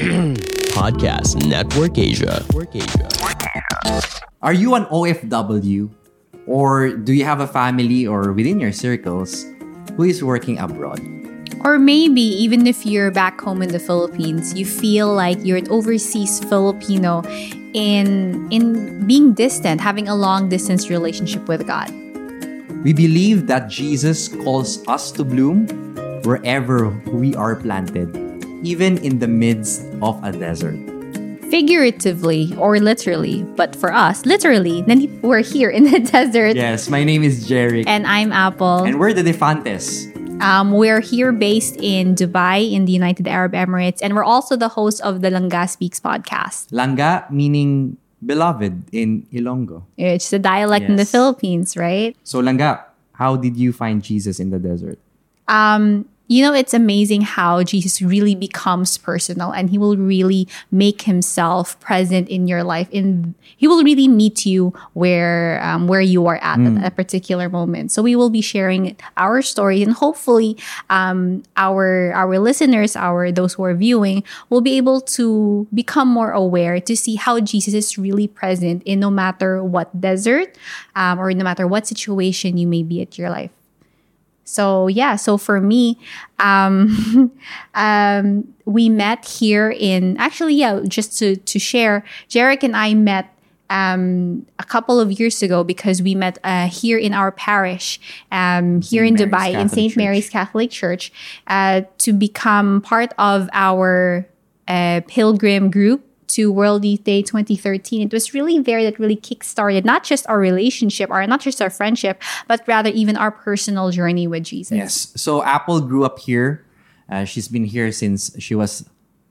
Podcast Network Asia. Network Asia. Are you an OFW? Or do you have a family or within your circles who is working abroad? Or maybe even if you're back home in the Philippines, you feel like you're an overseas Filipino in in being distant, having a long distance relationship with God. We believe that Jesus calls us to bloom wherever we are planted, even in the midst of a desert. Figuratively or literally, but for us, literally, we're here in the desert. Yes, my name is Jerry. And I'm Apple. And we're the Defantes. Um, we're here based in Dubai, in the United Arab Emirates, and we're also the host of the Langga Speaks podcast. Langga meaning beloved in Ilonggo. It's a dialect yes. in the Philippines, right? So, Langga, how did you find Jesus in the desert? Um, you know, it's amazing how Jesus really becomes personal and he will really make himself present in your life. In he will really meet you where um, where you are at mm. at a particular moment. So we will be sharing our stories and hopefully um, our our listeners, our those who are viewing, will be able to become more aware to see how Jesus is really present in no matter what desert um, or no matter what situation you may be at your life. So yeah, so for me, um, um, we met here in actually yeah, just to to share, Jarek and I met um, a couple of years ago because we met uh, here in our parish, um, here in Mary's Dubai, Catholic in St. Mary's Catholic Church, uh, to become part of our uh, pilgrim group to World Youth Day 2013, it was really there that really kickstarted not just our relationship or not just our friendship, but rather even our personal journey with Jesus. Yes. So Apple grew up here. Uh, she's been here since she was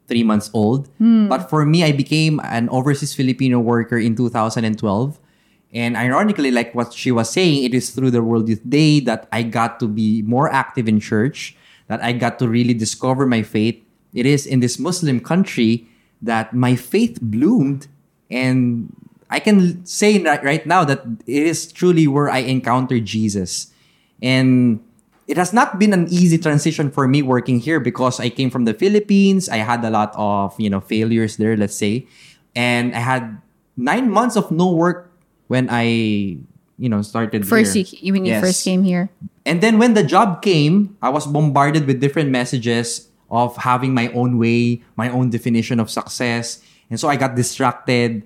three months old. Mm. But for me, I became an overseas Filipino worker in 2012. And ironically, like what she was saying, it is through the World Youth Day that I got to be more active in church, that I got to really discover my faith. It is in this Muslim country that my faith bloomed and I can say right, now that it is truly where I encountered Jesus. And it has not been an easy transition for me working here because I came from the Philippines. I had a lot of, you know, failures there, let's say. And I had nine months of no work when I, you know, started first here. You, when you yes. first came here. And then when the job came, I was bombarded with different messages of having my own way, my own definition of success. And so I got distracted.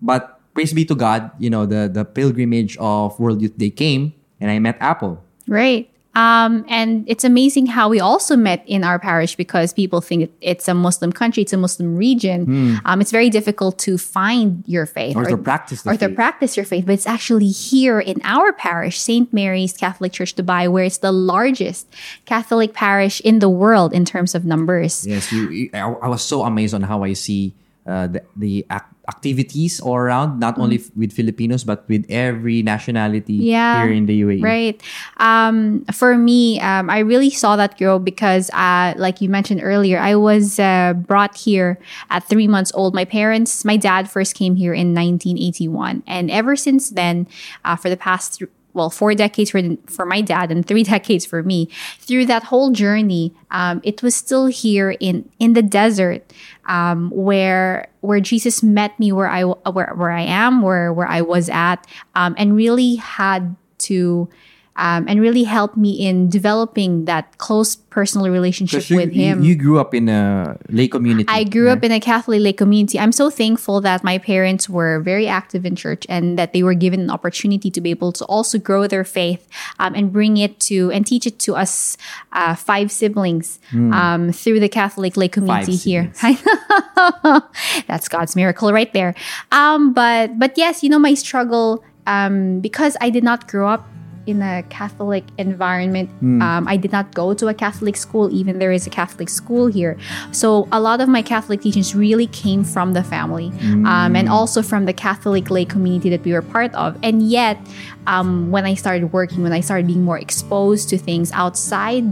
But praise be to God, you know, the, the pilgrimage of World Youth Day came and I met Apple. Right. Um, and it's amazing how we also met in our parish because people think it's a Muslim country, it's a Muslim region. Mm. Um, it's very difficult to find your faith or, or to practice or faith. to practice your faith. But it's actually here in our parish, St. Mary's Catholic Church Dubai, where it's the largest Catholic parish in the world in terms of numbers. Yes, you, I, I was so amazed on how I see uh, the, the activities all around, not mm. only f- with Filipinos but with every nationality yeah, here in the UAE. Right. Um, for me, um, I really saw that grow because, uh, like you mentioned earlier, I was uh, brought here at three months old. My parents, my dad first came here in 1981, and ever since then, uh, for the past th- well, four decades for, for my dad and three decades for me. Through that whole journey, um, it was still here in in the desert, um, where where Jesus met me where I where where I am, where where I was at, um, and really had to um, and really helped me in developing that close personal relationship you, with him. You grew up in a lay community. I grew right? up in a Catholic lay community. I'm so thankful that my parents were very active in church and that they were given an opportunity to be able to also grow their faith um, and bring it to and teach it to us uh, five siblings mm. um, through the Catholic lay community here. That's God's miracle right there. Um, but but yes, you know my struggle um, because I did not grow up in a Catholic environment. Mm. Um, I did not go to a Catholic school, even there is a Catholic school here. So a lot of my Catholic teachings really came from the family mm. um, and also from the Catholic lay community that we were part of. And yet, um, when I started working, when I started being more exposed to things outside.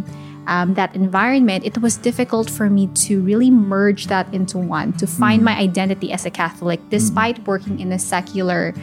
Um, that environment, it was difficult for me to really merge that into one, to find mm. my identity as a Catholic, despite working in a secular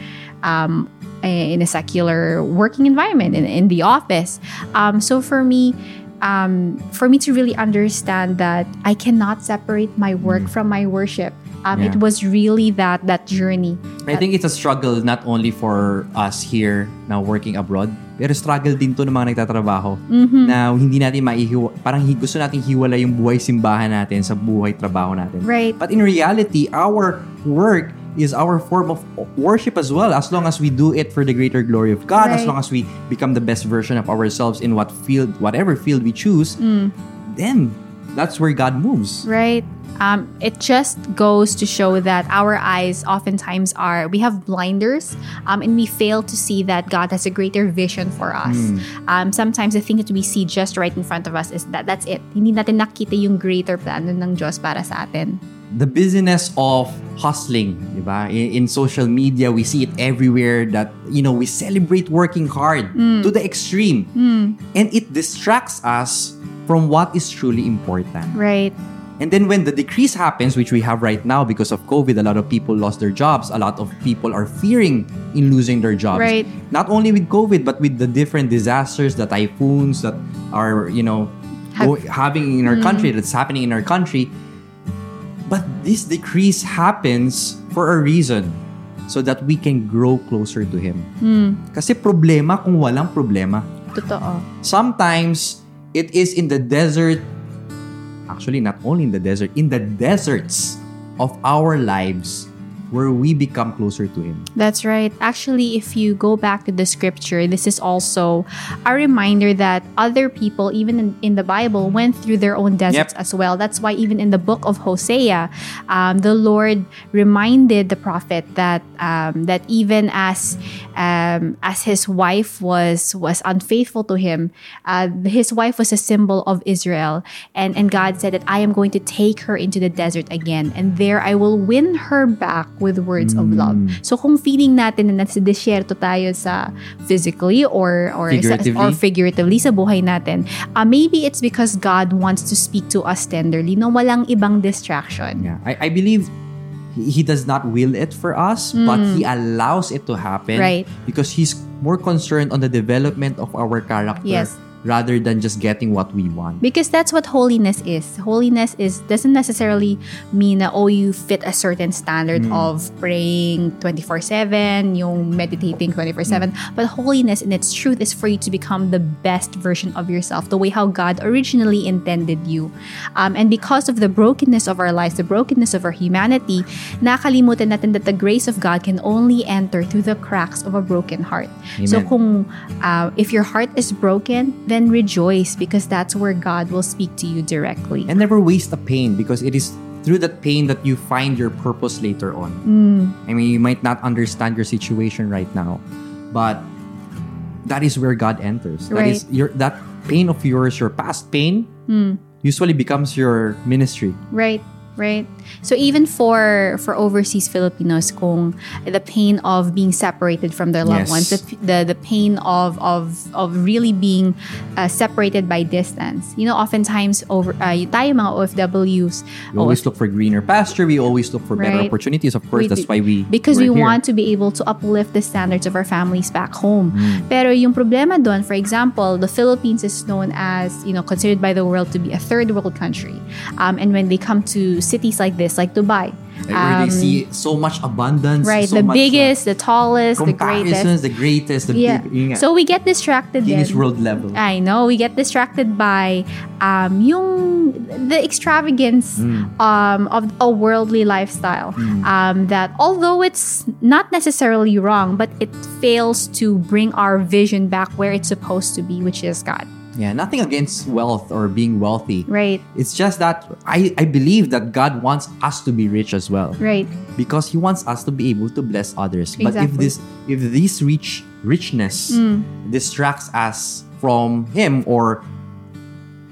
um, in a secular working environment in, in the office. Um, so for me, um, for me to really understand that I cannot separate my work from my worship. Um, Mm. Yeah. It was really that that journey. I think it's a struggle not only for us here now working abroad, pero struggle din to ng mga nagtatrabaho Mm-hmm. na hindi natin maihiwa, parang gusto natin hiwala yung buhay simbahan natin sa buhay trabaho natin. Right. But in reality, our work is our form of worship as well as long as we do it for the greater glory of God as Right. long as we become the best version of ourselves in what field whatever field we choose Mm. then that's where God moves Right. Um, it just goes to show that our eyes oftentimes are, we have blinders um, and we fail to see that God has a greater vision for us. Um, sometimes the thing that we see just right in front of us is that that's it. Hindi natin nakita yung greater plan ng Diyos para sa atin. the business of hustling, di ba? In, in social media, we see it everywhere that, you know, we celebrate working hard to the extreme. And it distracts us from what is truly important. Right. And then when the decrease happens, which we have right now because of COVID, a lot of people lost their jobs. A lot of people are fearing in losing their jobs. Right. Not only with COVID, but with the different disasters, the typhoons that are, you know, Have- having in our mm-hmm. country, that's happening in our country. But this decrease happens for a reason so that we can grow closer to Him. Hmm. Kasi problema kung walang problema. Totoo. Sometimes it is in the desert, actually, not only in the desert, in the deserts of our lives where we become closer to Him. That's right. Actually, if you go back to the scripture, this is also a reminder that other people, even in, in the Bible, went through their own deserts Yep. as well. That's why, even in the book of Hosea, um, the Lord reminded the prophet that um, that even as um, as his wife was was unfaithful to him, uh, his wife was a symbol of Israel, and and God said that I am going to take her into the desert again, and there I will win her back with words of love. So kung feeling natin na nasa desierto tayo sa physically or or sa, Figuratively. or figuratively sa buhay natin, uh, maybe it's because God wants to speak to us tenderly no walang ibang distraction. Yeah, I, I believe he, does not will it for us, but he allows it to happen Right. because he's more concerned on the development of our character Yes. Rather than just getting what we want. Because that's what holiness is. Holiness is doesn't necessarily mean na oh you fit a certain standard of praying 24/7, yung meditating 24/7, but holiness in its truth is for you to become the best version of yourself, the way how God originally intended you. Um, and because of the brokenness of our lives, the brokenness of our humanity, nakalimutan natin that the grace of God can only enter through the cracks of a broken heart. So kung uh, if your heart is broken, then rejoice because that's where God will speak to you directly. And never waste the pain because it is through that pain that you find your purpose later on. Mm. I mean, you might not understand your situation right now, but that is where God enters. That is Right. your that pain of yours, your past pain, mm. usually becomes your ministry. Right, right. So even for for overseas Filipinos, kung the pain of being separated from their loved Yes. ones, the, the the pain of of of really being uh, separated by distance. You know, oftentimes over uh, tayo mga OFWs, We always look for greener pasture. We always look for better Right. opportunities. Of course, We that's why we because we here. want to be able to uplift the standards of our families back home. Mm. Pero yung problema doon, for example, the Philippines is known as, you know, considered by the world to be a third world country. Um, and when they come to cities like this, like Dubai, where they um, see so much abundance, right, so the much, uh, biggest, the tallest, the greatest. the greatest, the Yeah. big, So we get distracted Guinness then. World level. I know we get distracted by um, yung the extravagance Mm. um, of a worldly lifestyle. Um, that although it's not necessarily wrong, but it fails to bring our vision back where it's supposed to be, which is God. Yeah, nothing against wealth or being wealthy. Right, It's just that I, I believe that God wants us to be rich as well right, because He wants us to be able to bless others. Exactly. But if this if this rich richness Mm. distracts us from Him or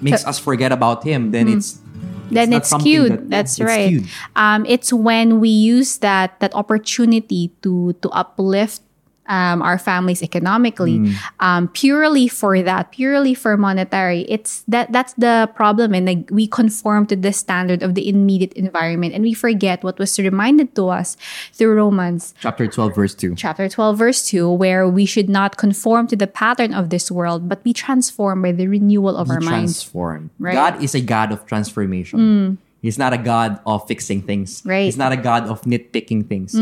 makes us forget about Him, then it's Mm. then not it's something skewed. that- That's it's right. skewed. Um, it's when we use that that opportunity to to uplift um, our families economically Hmm. um, purely for that purely for monetary it's that that's the problem and like we conform to the standard of the immediate environment and we forget what was reminded to us through romans Chapter 12, verse 2. chapter 12 verse 2 where we should not conform to the pattern of this world but be transformed by the renewal of Be our minds transformed. Right. God is a God of transformation. He's not a God of fixing things. Right. He's not a God of nitpicking things.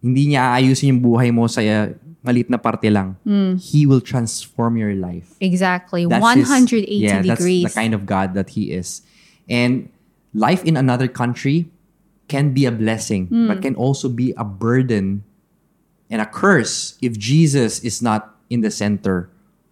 Hindi niya aayusin yung buhay mo sa uh, malit na parte lang. He will transform your life. exactly That's 180 his, yeah, degrees That's the kind of God that he is. And life in another country can be a blessing, Hmm. but can also be a burden and a curse if Jesus is not in the center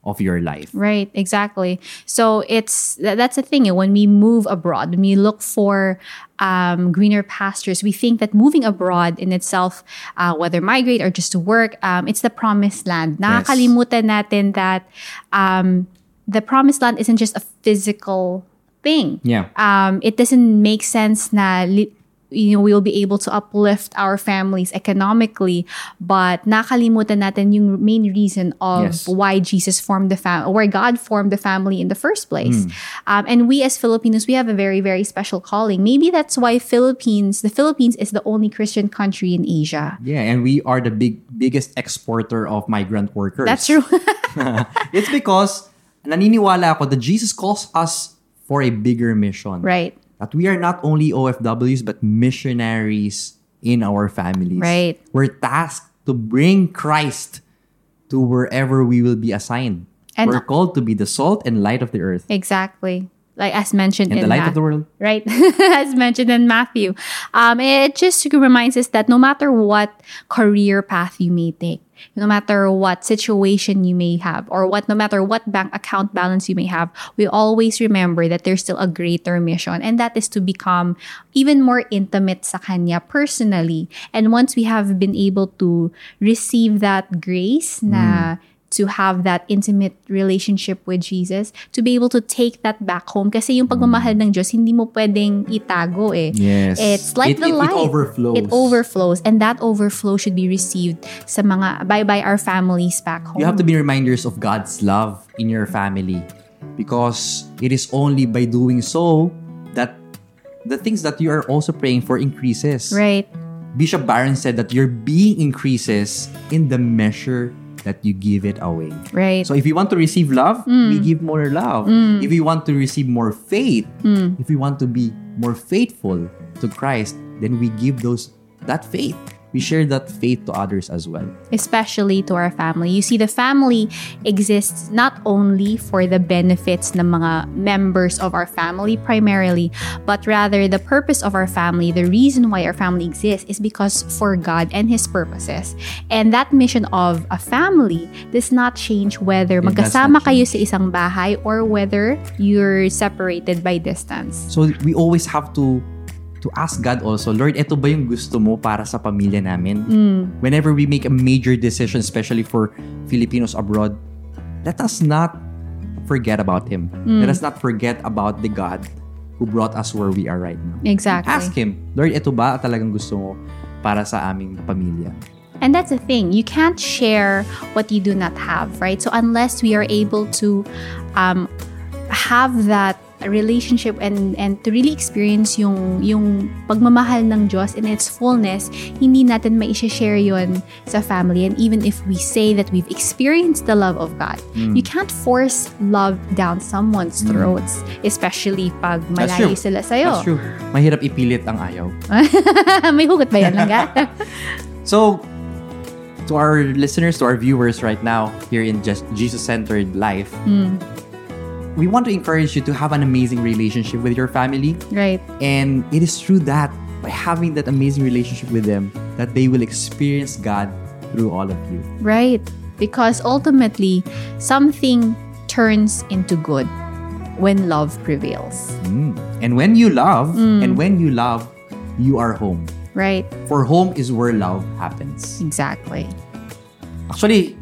of your life. Right, exactly. So it's that's the thing. When we move abroad, when we look for um, greener pastures, we think that moving abroad in itself, uh, whether migrate or just to work, um, it's the promised land. Nakakalimutan natin that um, the promised land isn't just a physical thing. Yeah. Um, it doesn't make sense na li- you know, we'll be able to uplift our families economically, but nakalimutan natin yung main reason of Yes. why Jesus formed the family, where God formed the family in the first place. Um, and we as Filipinos, we have a very, very special calling. Maybe that's why Philippines, the Philippines is the only Christian country in Asia. Yeah, and we are the big biggest exporter of migrant workers. That's true. it's because naniniwala ako that Jesus calls us for a bigger mission. right. That we are not only OFWs but missionaries in our families. Right. We're tasked to bring Christ to wherever we will be assigned. And- We're called to be the salt and light of the earth Exactly. Like as mentioned and in the light Math- of the world. right? As mentioned in Matthew. Um, it just reminds us that no matter what career path you may take, no matter what situation you may have, or what no matter what bank account balance you may have, we always remember that there's still a greater mission, and that is to become even more intimate sa Kanya personally. And once we have been able to receive that grace na to have that intimate relationship with Jesus, to be able to take that back home. Kasi yung pagmamahal ng Diyos, hindi mo pwedeng itago eh. Yes. It's like It- the it- it light. overflows. It overflows. And that overflow should be received sa mga, by, by our families back home. You have to be reminders of God's love in your family because it is only by doing so that the things that you are also praying for increases. Right. Bishop Barron said that your being increases in the measure that you give it away. Right. So if you want to receive love, Mm. we give more love. If we want to receive more faith, Mm. if we want to be more faithful to Christ, then we give those that faith. We share that faith to others as well. especially to our family. You see, the family exists not only for the benefits ng mga members of our family primarily, but rather the purpose of our family, the reason why our family exists is because for God and His purposes. And that mission of a family does not change whether magkasama kayo sa isang bahay or whether you're separated by distance. So we always have to to ask God also, Lord, ito ba yung gusto mo para sa pamilya namin? Whenever we make a major decision, especially for Filipinos abroad, let us not forget about Him. Let us not forget about the God who brought us where we are right now. Exactly. Ask Him, Lord, ito ba talagang gusto mo para sa aming pamilya? And that's the thing. You can't share what you do not have, right? So unless we are able to um, have that relationship and and to really experience yung yung pagmamahal ng Diyos in its fullness, hindi natin mai-share yon sa family. And even if we say that we've experienced the love of God, you can't force love down someone's throats, especially pag malayo sila sa'yo. That's true. Mahirap ipilit ang ayaw. May hugot ba yan, Langga? So, to our listeners, to our viewers right now here in just Jesus-centered life, we want to encourage you to have an amazing relationship with your family. right. And it is through that, by having that amazing relationship with them, that they will experience God through all of you. Right. Because ultimately, something turns into good when love prevails. Mm. And when you love, and when you love, you are home. Right. For home is where love happens. Exactly. Actually,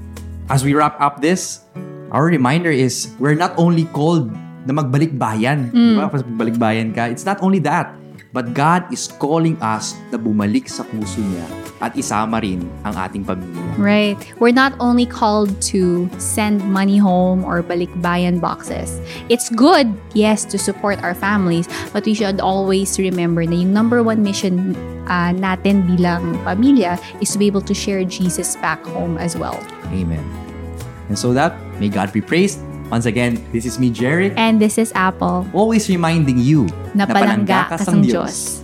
as we wrap up this, our reminder is we're not only called na magbalik bayan. Di ba? Pag magbalik bayan ka, it's not only that. But God is calling us na bumalik sa puso niya at isama rin ang ating pamilya. Right. We're not only called to send money home or balikbayan boxes. It's good, yes, to support our families, but we should always remember na yung number one mission uh, natin bilang pamilya is to be able to share Jesus back home as well. Amen. And so that, may God be praised. Once again, this is me, Jerry, And this is Apple. always reminding you Na palangga ka sang Diyos.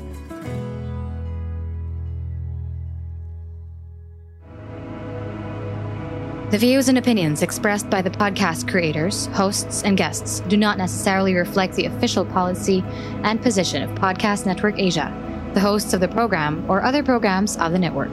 The views and opinions expressed by the podcast creators, hosts, and guests do not necessarily reflect the official policy and position of Podcast Network Asia, the hosts of the program, or other programs of the network.